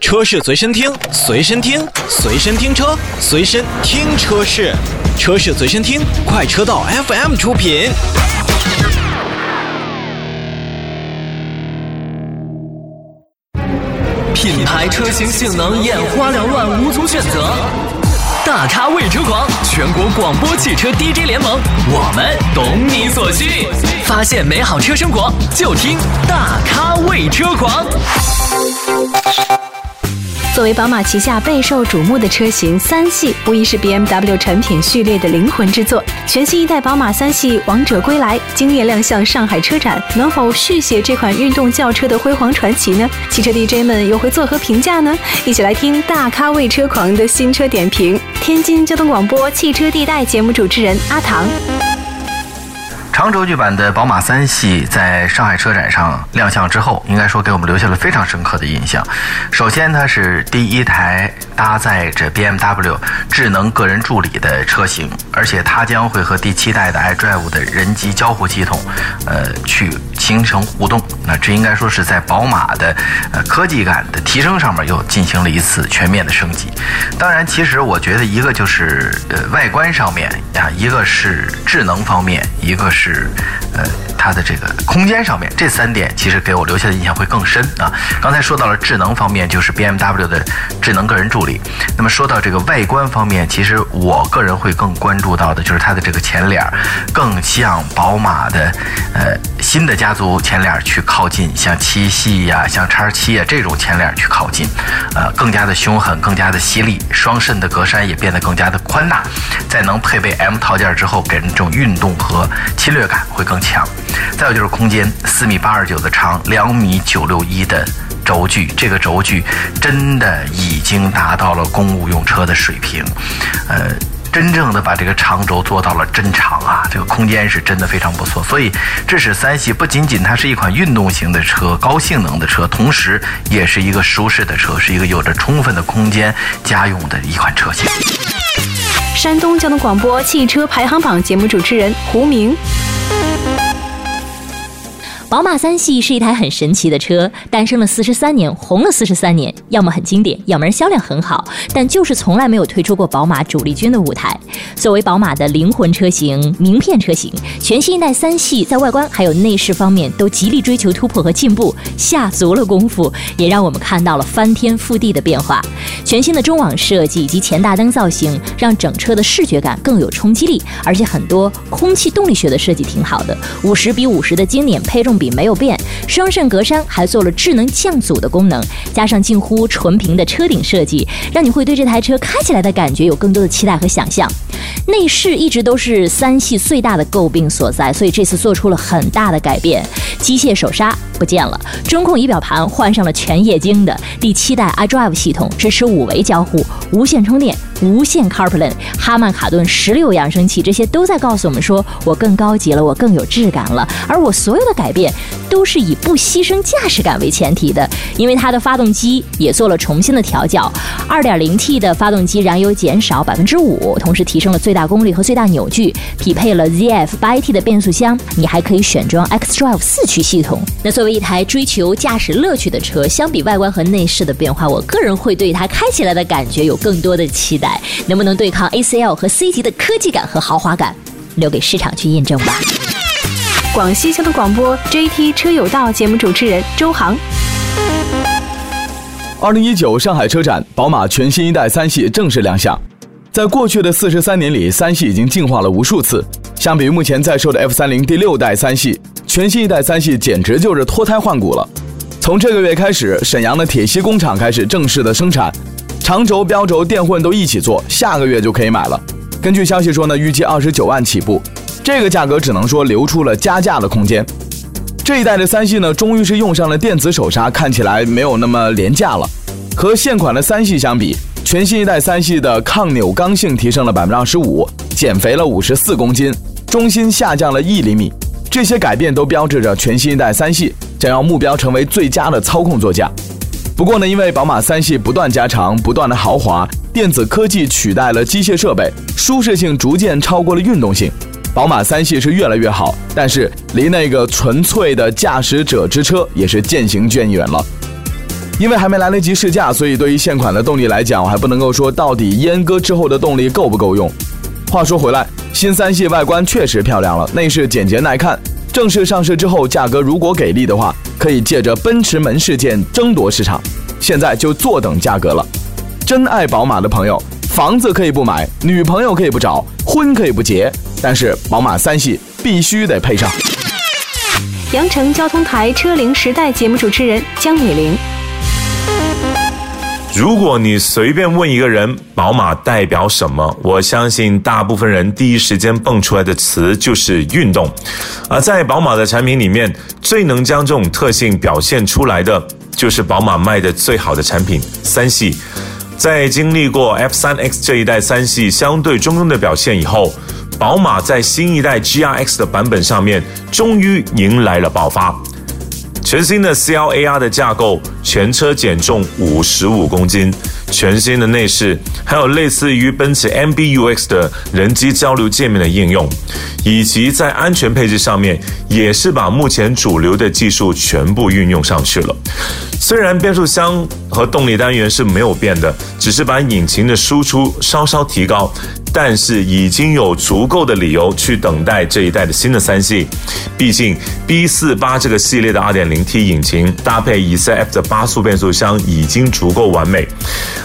车市随身听，随身听，随身听车，随身听车市，车市随身听，快车道 FM 出品。品牌车型性能眼花缭乱，无从选择。大咖为车狂，全国广播汽车 DJ 联盟，我们懂你所需。发现美好车生活，就听大咖为车狂。作为宝马旗下备受瞩目的车型，三系无疑是 BMW 产品序列的灵魂之作。全新一代宝马三系王者归来，惊艳亮相上海车展，能否续写这款运动轿车的辉煌传奇呢？汽车 DJ 们又会作何评价呢？一起来听大咖为车狂的新车点评。天津交通广播汽车地带节目主持人阿唐。长轴距版的宝马三系在上海车展上亮相之后，应该说给我们留下了非常深刻的印象。首先，它是第一台搭载着 BMW 智能个人助理的车型，而且它将会和第七代的 iDrive 的人机交互系统，呃，去形成互动。那这应该说是在宝马的呃科技感的提升上面又进行了一次全面的升级。当然，其实我觉得一个就是呃外观上面啊，一个是智能方面，一个是。是，呃，它的这个空间上面，这三点其实给我留下的印象会更深啊。刚才说到了智能方面，就是 BMW 的智能个人助理。那么说到这个外观方面，其实我个人会更关注到的就是它的这个前脸，更像宝马的呃新的家族前脸去靠近，像七系呀、像叉七啊这种前脸去靠近，呃，更加的凶狠，更加的犀利。双肾的格栅也变得更加的宽大，在能配备 M 套件之后，给人这种运动和侵略。感会更强，再有就是空间，四米八二九的长，两米九六一的轴距，这个轴距真的已经达到了公务用车的水平，呃，真正的把这个长轴做到了真长啊，这个空间是真的非常不错，所以这是三系不仅仅它是一款运动型的车，高性能的车，同时也是一个舒适的车，是一个有着充分的空间家用的一款车型。山东交通广播汽车排行榜节目主持人胡明。宝马三系是一台很神奇的车，诞生了四十三年，红了四十三年，要么很经典，要么销量很好，但就是从来没有推出过宝马主力军的舞台。作为宝马的灵魂车型、名片车型，全新一代三系在外观还有内饰方面都极力追求突破和进步，下足了功夫，也让我们看到了翻天覆地的变化。全新的中网设计以及前大灯造型，让整车的视觉感更有冲击力，而且很多空气动力学的设计挺好的，五十比五十的经典配重。比没有变，双肾格栅还做了智能降阻的功能，加上近乎纯平的车顶设计，让你会对这台车开起来的感觉有更多的期待和想象。内饰一直都是三系最大的诟病所在，所以这次做出了很大的改变。机械手刹不见了，中控仪表盘换上了全液晶的第七代 iDrive 系统，支持五维交互、无线充电、无线 CarPlay、哈曼卡顿十六扬声器，这些都在告诉我们说，我更高级了，我更有质感了。而我所有的改变。都是以不牺牲驾驶感为前提的，因为它的发动机也做了重新的调教，2.0T 的发动机燃油减少百分之五，同时提升了最大功率和最大扭矩，匹配了 ZF8AT 的变速箱，你还可以选装 xDrive 四驱系统。那作为一台追求驾驶乐趣的车，相比外观和内饰的变化，我个人会对它开起来的感觉有更多的期待，能不能对抗 ACL 和 C 级的科技感和豪华感，留给市场去验证吧。广西交通广播 JT 车友道节目主持人周航。二零一九上海车展，宝马全新一代三系正式亮相。在过去的四十三年里，三系已经进化了无数次。相比于目前在售的 F 三零第六代三系，全新一代三系简直就是脱胎换骨了。从这个月开始，沈阳的铁西工厂开始正式的生产，长轴、标轴、电混都一起做，下个月就可以买了。根据消息说呢，预计二十九万起步。这个价格只能说留出了加价的空间。这一代的三系呢，终于是用上了电子手刹，看起来没有那么廉价了。和现款的三系相比，全新一代三系的抗扭刚性提升了百分之二十五，减肥了五十四公斤，中心下降了一厘米。这些改变都标志着全新一代三系将要目标成为最佳的操控座驾。不过呢，因为宝马三系不断加长，不断的豪华，电子科技取代了机械设备，舒适性逐渐超过了运动性。宝马三系是越来越好，但是离那个纯粹的驾驶者之车也是渐行渐远了。因为还没来得及试驾，所以对于现款的动力来讲，我还不能够说到底阉割之后的动力够不够用。话说回来，新三系外观确实漂亮了，内饰简洁耐看。正式上市之后，价格如果给力的话，可以借着奔驰门事件争夺市场。现在就坐等价格了。真爱宝马的朋友，房子可以不买，女朋友可以不找，婚可以不结，但是宝马三系必须得配上。羊城交通台车龄时代节目主持人江美玲。如果你随便问一个人宝马代表什么，我相信大部分人第一时间蹦出来的词就是运动。而在宝马的产品里面，最能将这种特性表现出来的，就是宝马卖的最好的产品三系。在经历过 F3X 这一代三系相对中庸的表现以后，宝马在新一代 GRX 的版本上面，终于迎来了爆发。全新的 CLAR 的架构，全车减重五十五公斤，全新的内饰，还有类似于奔驰 MBUX 的人机交流界面的应用，以及在安全配置上面，也是把目前主流的技术全部运用上去了。虽然变速箱和动力单元是没有变的，只是把引擎的输出稍稍提高。但是已经有足够的理由去等待这一代的新的三系，毕竟 B 四八这个系列的 2.0T 引擎搭配 E-CF 的八速变速箱已经足够完美，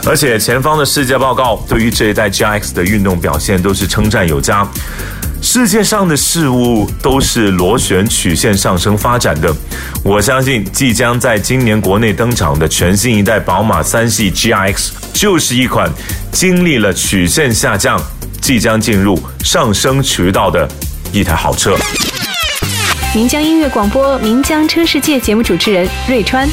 而且前方的世界报告对于这一代 G R X 的运动表现都是称赞有加。世界上的事物都是螺旋曲线上升发展的，我相信即将在今年国内登场的全新一代宝马三系 G R X 就是一款经历了曲线下降。即将进入上升渠道的一台好车。岷江音乐广播，岷江车世界节目主持人瑞川。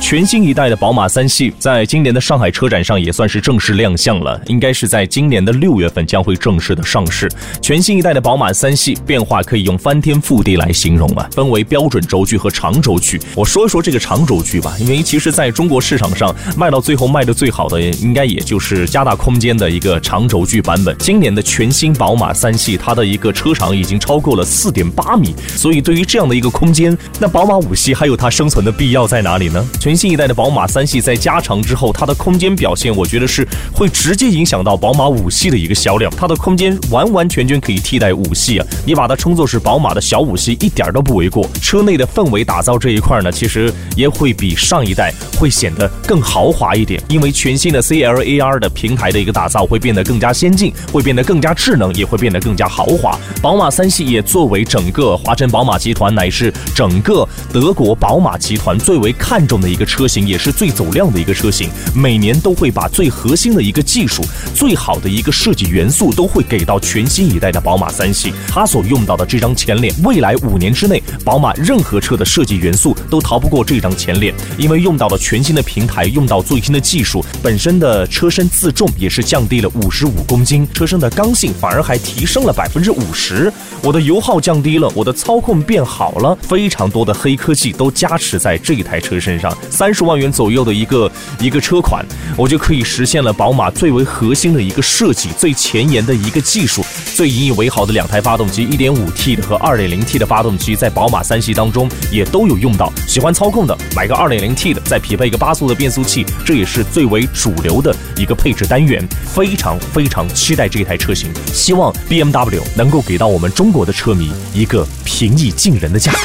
全新一代的宝马三系在今年的上海车展上也算是正式亮相了，应该是在今年的六月份将会正式的上市。全新一代的宝马三系变化可以用翻天覆地来形容啊，分为标准轴距和长轴距。我说一说这个长轴距吧，因为其实在中国市场上卖到最后卖的最好的，应该也就是加大空间的一个长轴距版本。今年的全新宝马三系，它的一个车长已经超过了四点八米，所以对于这样的一个空间，那宝马五系还有它生存的必要在哪里呢？全新一代的宝马三系在加长之后，它的空间表现，我觉得是会直接影响到宝马五系的一个销量。它的空间完完全全可以替代五系啊！你把它称作是宝马的小五系，一点都不为过。车内的氛围打造这一块呢，其实也会比上一代会显得更豪华一点，因为全新的 CLAR 的平台的一个打造会变得更加先进，会变得更加智能，也会变得更加豪华。宝马三系也作为整个华晨宝马集团乃至整个德国宝马集团最为看重的一个车型。也是最走量的一个车型，每年都会把最核心的一个技术、最好的一个设计元素都会给到全新一代的宝马三系。它所用到的这张前脸，未来五年之内，宝马任何车的设计元素都逃不过这张前脸，因为用到了全新的平台，用到最新的技术，本身的车身自重也是降低了五十五公斤，车身的刚性反而还提升了百分之五十。我的油耗降低了，我的操控变好了，非常多的黑科技都加持在这一台车身上，三十万。元左右的一个一个车款，我就可以实现了宝马最为核心的一个设计、最前沿的一个技术、最引以为豪的两台发动机，1.5T 的和 2.0T 的发动机，在宝马三系当中也都有用到。喜欢操控的，买个 2.0T 的，再匹配一个八速的变速器，这也是最为主流的一个配置单元。非常非常期待这台车型，希望 BMW 能够给到我们中国的车迷一个平易近人的价格。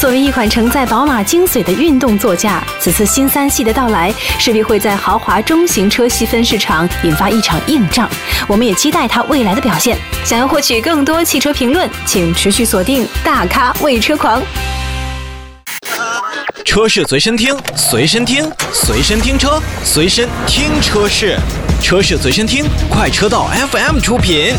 作为一款承载宝马精髓的运动座驾，此次新三系的到来势必会在豪华中型车细分市场引发一场硬仗。我们也期待它未来的表现。想要获取更多汽车评论，请持续锁定大咖为车狂。车市随身听，随身听，随身听车，随身听车市，车市随身听，快车道 FM 出品。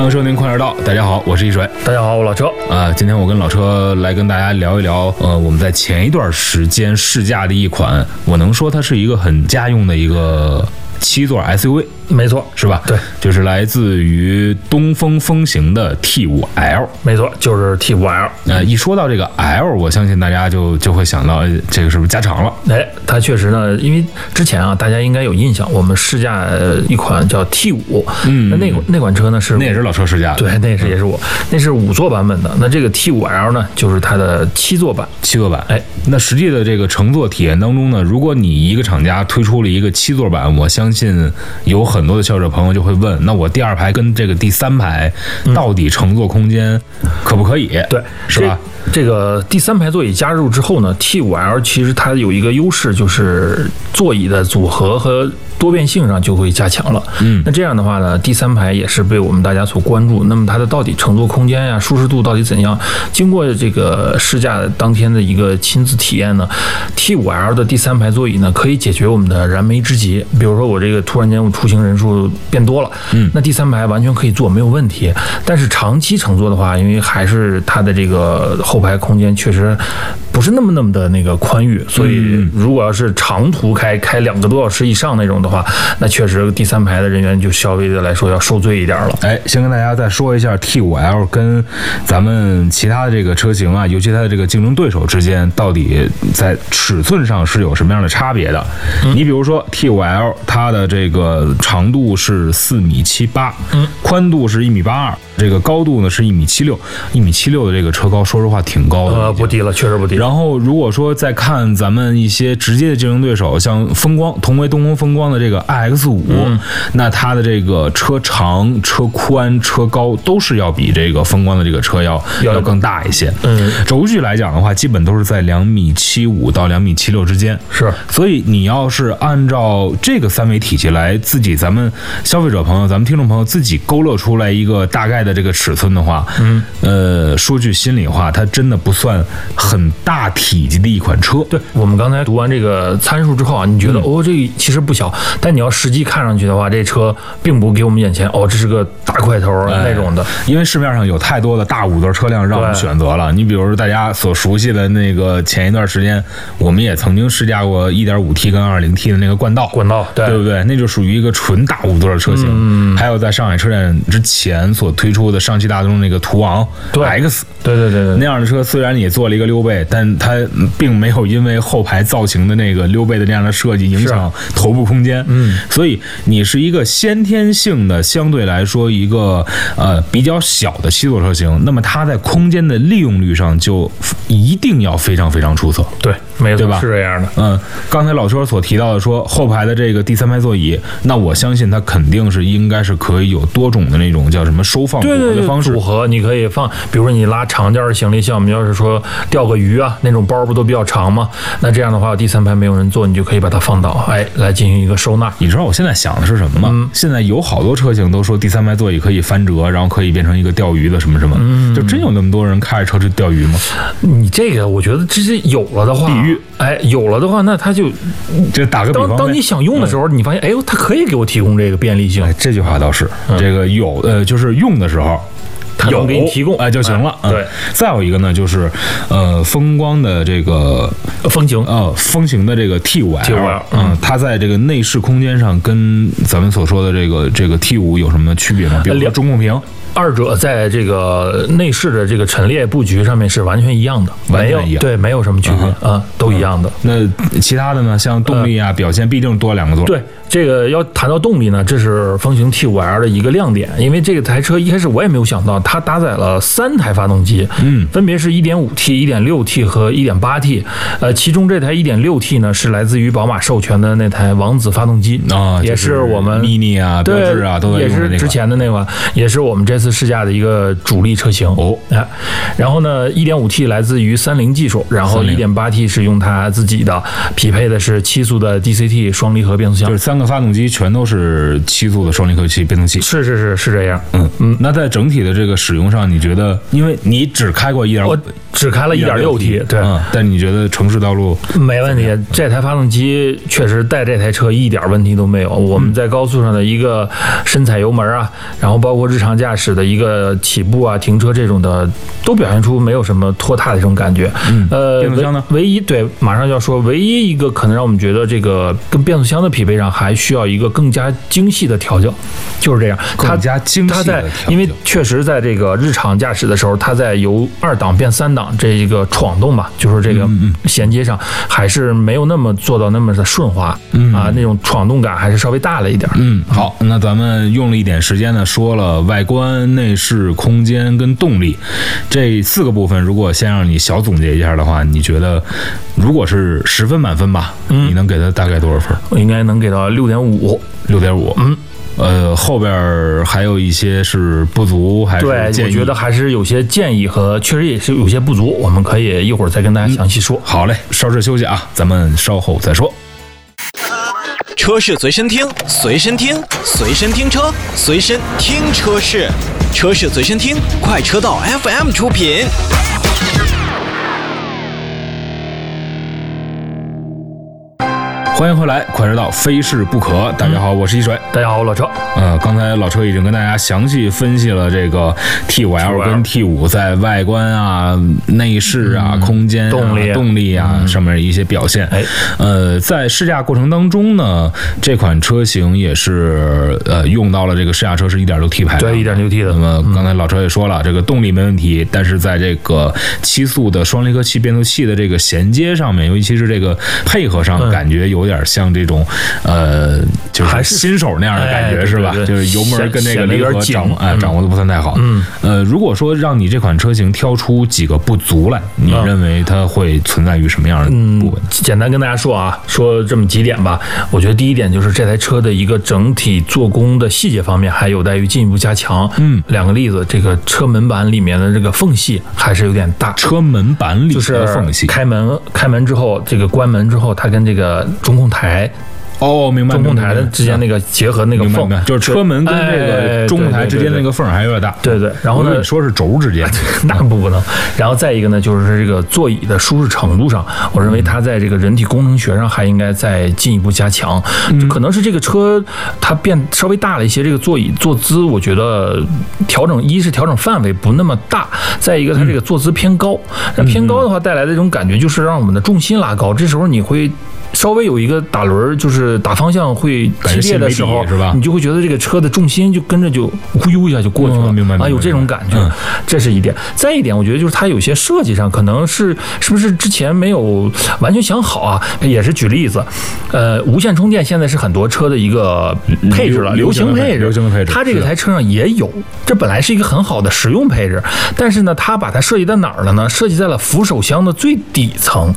欢迎收听快车道，大家好，我是一水，大家好，我老车啊。今天我跟老车来跟大家聊一聊，呃，我们在前一段时间试驾的一款，我能说它是一个很家用的一个七座 SUV 没错，是吧？对，就是来自于东风风行的 T 五 L，没错，就是 T 五 L。呃，一说到这个 L，我相信大家就就会想到哎这个是不是加长了？哎，它确实呢，因为之前啊，大家应该有印象，我们试驾呃一款叫 T 五，嗯那那款那款车呢是那也是老车试驾的，对，那是也是我，那是五座版本的。那这个 T 五 L 呢，就是它的七座版。七座版。哎，那实际的这个乘坐体验当中呢，如果你一个厂家推出了一个七座版，我相信有很多的消费者朋友就会问，那我第二排跟这个第三排到底乘坐空间可不可以？对，是吧？这？这个第三排座椅加入之后呢，T 五 L 其实它有一个优势，就是座椅的组合和多变性上就会加强了。嗯那这样的话呢，第三排也是被我们大家所关注。那么它的到底乘坐空间呀、舒适度到底怎样？经过这个试驾当天的一个亲自体验呢，T 五 L 的第三排座椅呢，可以解决我们的燃眉之急。比如说我这个突然间我出行人数变多了，嗯那第三排完全可以坐，没有问题。但是长期乘坐的话，因为还是它的这个后排空间确实不是那么那么的那个宽裕，所以如果要是长途开开两个多小时以上那种的话，那确实第三排的人员就稍微的来说要受罪一点了。哎，先跟大家再说一下 T5L 跟咱们其他的这个车型啊，尤其它的这个竞争对手之间，到底在尺寸上是有什么样的差别的？你比如说 T5L，它的这个长度是四米七八，嗯，宽度是一米八二，这个高度呢是一米七六，一米七六的这个车高，说实话挺高的，呃，不低了，确实不低。然后，如果说再看咱们一些直接的竞争对手，像风光，同为东风风光的这个 iX 五、那它的这个车长、车宽、车高都是要比这个风光的这个车要要要。更大一些。嗯，轴距来讲的话，基本都是在两米七五到两米七六之间。是。所以你要是按照这个三维体系来自己，咱们消费者朋友、咱们听众朋友自己勾勒出来一个大概的这个尺寸的话，嗯，呃，说句心里话，它真的不算很大体积的一款车。对我们刚才读完这个参数之后啊，你觉得、哦，这其实不小，但你要实际看上去的话，这车并不给我们眼前哦，这是个大块头那种的。因为市面上有太多的大五座车辆让我们选择了。你比如说大家所熟悉的那个，前一段时间我们也曾经试驾过 1.5T 跟 2.0T 的那个冠道，冠道对对不对？那就属于一个纯大五座的车型。嗯还有在上海车展之前所推出的上汽大众那个途昂 X，对对对对那样的车虽然你做了一个溜背，但它并没有因为后排造型的那个溜背的那样的设计影响头部空间。嗯，所以你是一个先天性的相对来说一个呃比较小的七座车型，那么它在空间的利用率上就一定要非常非常出色。对，没错，对吧是这样的。嗯，刚才老车所提到的说后排的这个第三排座椅，那我相信它肯定是应该是可以有多种的那种叫什么收放组合的方式。组合你可以放，比如说你拉长件儿行李箱，我们要是说钓个鱼啊，那种包不都比较长吗？那这样的话，第三排没有人坐，你就可以把它放倒，哎，来进行一个收纳。你知道我现在想的是什么吗？嗯现在有好多车型都说第三排座椅可以翻折，然后可以变成一个钓鱼的什么什么，嗯就真有那么多人开着车去钓鱼吗？你这个，我觉得这是有了的话，地狱，哎，有了的话，那他就这打个比方，当当你想用的时候，你发现，哎呦，它可以给我提供这个便利性哎，。这句话倒是，这个有呃，就是用的时候。有给你提供哎就行了。对，再有一个呢，就是呃，风光的这个风行呃风行的这个 T 五 L，T5L 嗯，它在这个内饰空间上跟咱们所说的这个这个 T 五有什么区别吗？比如说中控屏，二者在这个内饰的这个陈列布局上面是完全一样的，没有完全一样对，没有什么区别啊，都一样的。那其他的呢，像动力啊、表现，毕竟多两个座。对，这个要谈到动力呢，这是风行 T 五 L 的一个亮点，因为这个台车一开始我也没有想到，它搭载了三台发动机，嗯分别是 1.5T、1.6T 和 1.8T，呃，其中这台 1.6T 呢是来自于宝马授权的那台王子发动机啊，也就是我们 mini 啊、标对志啊都在也是之用的那款。前的那款，也是我们这次试驾的一个主力车型哦哎，然后呢，1.5T 来自于三菱技术，然后三菱 1.8T 是用它自己的，匹配的是七速的 DCT 双离合变速箱就是，三个发动机全都是七速的双离合器变速器。是是是是这样。嗯嗯，那在整体的这个使用上，你觉得，因为你只开过一点，我只开了一点六 T，对，嗯，但你觉得城市道路没问题？这台发动机确实带这台车一点问题都没有。我们在高速上的一个深踩油门啊，然后包括日常驾驶的一个起步啊、停车这种的，都表现出没有什么拖沓的这种感觉。嗯，呃，变速箱呢？唯一对，马上就要说，唯一一个可能让我们觉得这个跟变速箱的匹配上还需要一个更加精细的调教，就是这样。它更加精细它在的调因为确实在这个日常驾驶的时候，它在由二档变三档这一个闯动吧，就是这个嗯衔接上，还是没有那么做到那么的顺滑，嗯啊，那种闯动感还是稍微大了一点儿。嗯，好，那咱们用了一点时间呢，说了外观、内饰、空间跟动力这四个部分。如果先让你小总结一下的话，你觉得如果是十分满分吧，你能给它大概多少分？我应该能给到六点五。六点五。嗯。呃，后边还有一些是不足，还是对，我觉得还是有些建议和确实也是有些不足，我们可以一会儿再跟大家详细说。好嘞，稍事休息啊，咱们稍后再说。车是随身听，随身听，随身听车，随身听车是，车是随身听，快车道 FM 出品。欢迎回来，快车道非试不可。大家好，我是一水。大家好，我老车。呃，刚才老车已经跟大家详细分析了这个 T 五 L 跟 T 五在外观啊、内饰啊、空间、啊、动力动力啊、上面一些表现。哎，呃，在试驾过程当中呢，这款车型也是呃用到了这个试驾车是 1.6T 排量，对1.6 T 的。那么刚才老车也说了，这个动力没问题，但是在这个七速的双离合器变速器的这个衔接上面，尤其是这个配合上，嗯。感觉有点像这种呃，就是新手那样的感觉哎是吧？就是油门跟那个离合掌握，哎，嗯掌握的不算太好。嗯，呃，如果说让你这款车型挑出几个不足来，你嗯认为它会存在于什么样的部分？简单跟大家说啊，说这么几点吧。我觉得第一点就是这台车的一个整体做工的细节方面还有待于进一步加强。嗯，两个例子，这个车门板里面的这个缝隙还是有点大。车门板里就是的缝隙。开门开门之后，这个关门之后，它跟这个中控台哦，明白。中控台的之间那个结合那个缝就是车门跟这哎个中控台之间那个缝还有点大。对对，然后呢说是轴之间，那不可能。然后再一个呢，就是这个座椅的舒适程度上，我认为它在这个人体工程学上还应该再进一步加强。就可能是这个车它变稍微大了一些，这个座椅坐姿，我觉得调整一是调整范围不那么大，再一个它这个坐姿偏高。那偏高的话带来的这种感觉就是让我们的重心拉高，这时候你会。稍微有一个打轮儿，就是打方向会激烈的时候，你就会觉得这个车的重心就跟着就忽悠一下就过去了，啊，有这种感觉。嗯这是一点。再一点，我觉得就是它有些设计上可能是是不是之前没有完全想好啊？也是举例子，呃，无线充电现在是很多车的一个配置了，流流行配置，流行配置它这个台车上也有，这本来是一个很好的实用配置，但是呢，它把它设计在哪儿了呢？设计在了扶手箱的最底层。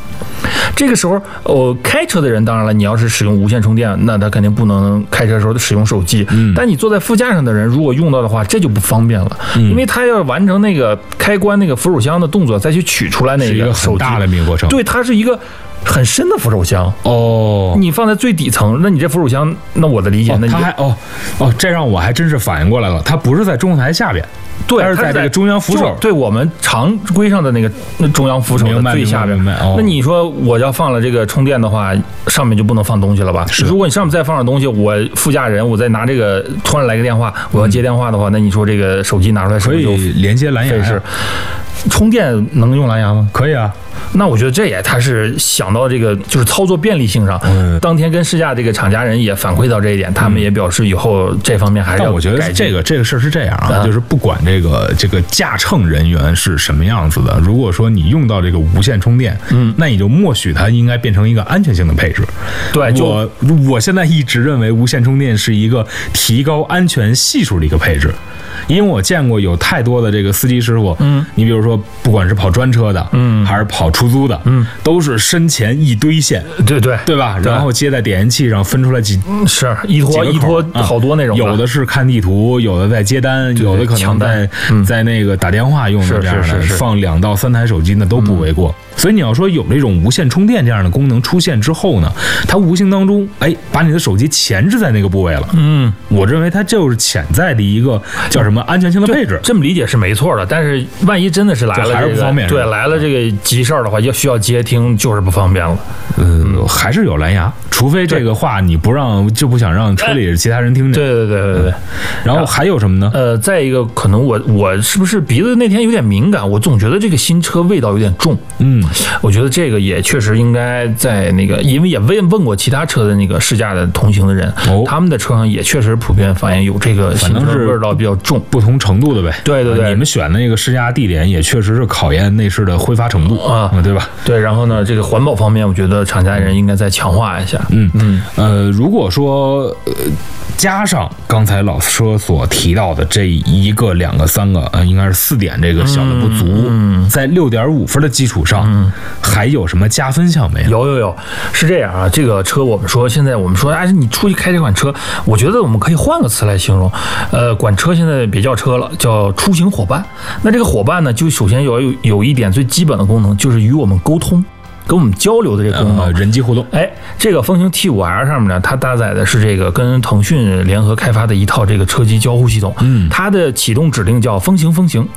这个时候，我，开车的人当然了，你要是使用无线充电，那他肯定不能开车的时候使用手机。嗯但你坐在副驾上的人，如果用到的话，这就不方便了，嗯因为他要完成那个开关那个扶手箱的动作，再去取出来那是一个手机。很大的密过程。对，它是一个很深的扶手箱。哦，你放在最底层，那你这扶手箱，那我的理解，哦那你还哦哦，这让我还真是反应过来了，它不是在中控台下边，对，它是在这个中央扶手。对我们常规上的那个那中央扶手的最下边。那你说我要放了这个充电的话，上面就不能放东西了吧？是如果你上面再放点东西，我副驾人我再拿这个突然来个电话，我要接电话的话，那你说这个手机拿出来是可不是就以连接蓝牙呀费事？充电能用蓝牙吗？可以啊，那我觉得这也他是想到这个就是操作便利性上，嗯。当天跟试驾这个厂家人也反馈到这一点，他们也表示以后这方面还是要但我觉得改这个这个事儿是这样啊，啊。就是不管这个这个驾乘人员是什么样子的，如果说你用到这个无线充电，嗯，那你就默许它应该变成一个安全性的配置。对，就我我现在一直认为无线充电是一个提高安全系数的一个配置。因为我见过有太多的这个司机师傅，嗯，你比如说，不管是跑专车的，嗯，还是跑出租的，嗯，都是身前前一堆线，对对。对吧？然后接在点烟器上，分出来几是一几个拖一拖口啊好多那种，有的是看地图，有的在接单，有的可能在在那个打电话用的是这样的，放两到三台手机那都不为过。所以你要说有这种无线充电这样的功能出现之后呢，它无形当中哎把你的手机前置在那个部位了。嗯，我认为它就是潜在的一个叫什么安全性的配置。这么理解是没错的，但是万一真的是来了还是这个不方便对，来了这个急事儿的话，要需要接听，就是不方便了。嗯，还是有蓝牙，除非这个话你不让，就不想让车里其他人听见。对对对对对。然后还有什么呢？呃，再一个，可能我我是不是鼻子那天有点敏感？我总觉得这个新车味道有点重。嗯，我觉得这个也确实应该在那个，因为也问问过其他车的那个试驾的同行的人，哦他们的车上也确实普遍反映有这个新车味道比较重。不同程度的呗。对对对呃你们选的那个试驾地点也确实是考验内饰的挥发程度啊嗯对吧？对，然后呢，这个环保方面，我觉得厂家人应该再强化一下。嗯嗯，呃，如果说呃加上刚才老车所提到的这一个、两个、三个，呃，应该是四点这个小的不足，嗯在六点五分的基础上，还有什么加分项没有？有有有，是这样啊。这个车我们说现在我们说，哎，你出去开这款车，我觉得我们可以换个词来形容，呃，管车现在别叫车了，叫出行伙伴。那这个伙伴呢，就首先有有有一点最基本的功能，就是与我们沟通。跟我们交流的这个功能，呃，人机互动。哎，这个风行 T 5 L 上面呢，它搭载的是这个跟腾讯联合开发的一套这个车机交互系统。嗯它的启动指令叫风行风行。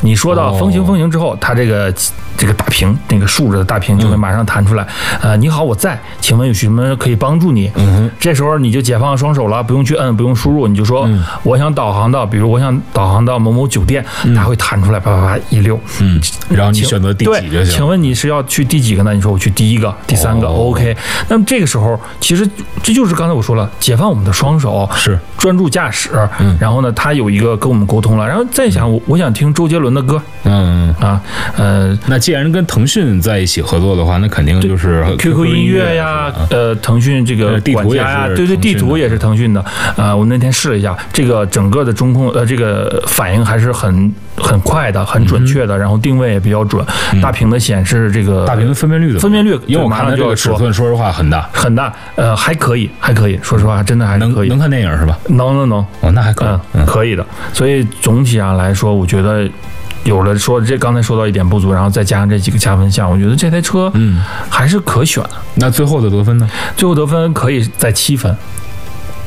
你说到哦风行风行之后，它这个这个大屏那个竖着的大屏就会马上弹出来。呃，你好，我在，请问有什么可以帮助你？嗯这时候你就解放双手了，不用去摁，不用输入，你就说、我想导航到，比如我想导航到某某酒店，它会弹出来，啪啪啪一溜。嗯，然后你选择第几就行。请问你是要去第几个呢？你说我去第一个、第三个、哦。O k 那么这个时候，其实这就是刚才我说了，解放我们的双手，是。专注驾驶。嗯。然后呢，他有一个跟我们沟通了，然后再想我我想听周杰伦的歌。嗯，啊，呃。那既然跟腾讯在一起合作的话，那肯定就是 QQ 音乐呀，呃，腾讯这个呃地图管家呀，对对，地图也是腾讯的。呃，我那天试了一下，这个整个的中控呃，这个反应还是很很快的，很准确的，然后定位也比较准，大屏的显示这个嗯大屏的分辨率分辨率，因为我马看的这个尺寸，说实话很大，很大，呃，还可以，还可以，说实话，真的还能可以，能能看电影是吧？能能能，哦，那还可以可以的。所以总体上来说，我觉得有了说这刚才说到一点不足，然后再加上这几个加分项，我觉得这台车嗯，还是可选的。那最后的得分呢？最后得分可以在七分，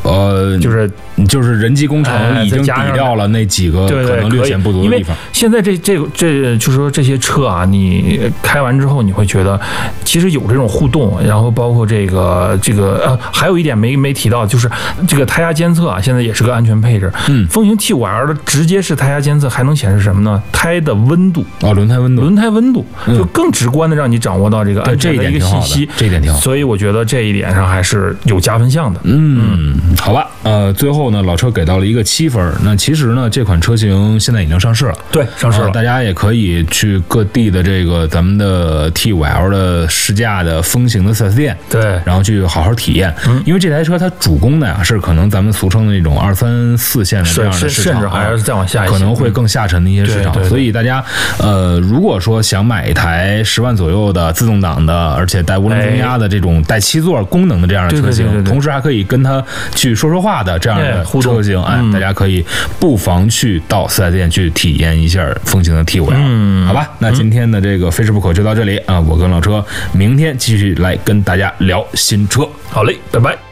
呃，就是就是人机工程哎已经抵掉了那几个可能略显不足的地方。现在这这这就是说这些车啊，你开完之后你会觉得其实有这种互动，然后包括这个这个呃，还有一点没没提到，就是这个胎压监测啊，现在也是个安全配置。嗯风行 T 五 L 的直接是胎压监测还能显示什么呢？胎的温度。哦，轮胎温度，轮胎温度嗯就更直观的让你掌握到这个对这一安全的一个点挺好的信息，这一点挺好所以我觉得这一点上还是有加分项的。嗯，好吧，呃，最后呢，老车给到了一个七分。那其实呢，这款车型现在已经上市了。对，上市了。呃大家也可以去各地的这个咱们的 T 5 L 的试驾的风行的 4S 店，对然后去好好体验。嗯因为这台车它主攻的呀是可能咱们俗称的那种二三四线的这样的市场，甚至还是再往下一可能会更下沉的一些市场。所以大家呃，如果说想买一台十万左右的自动挡的，而且带涡轮增压的这种带七座功能的这样的车型，对对对对对同时还可以跟它去说说话的这样的哎互动车型，哎，嗯大家可以不妨去到四 S 店去体验一下风行的 T 五 L。嗯好吧，那今天的这个非吃不可就到这里啊，我跟老车明天继续来跟大家聊新车。好嘞，拜拜。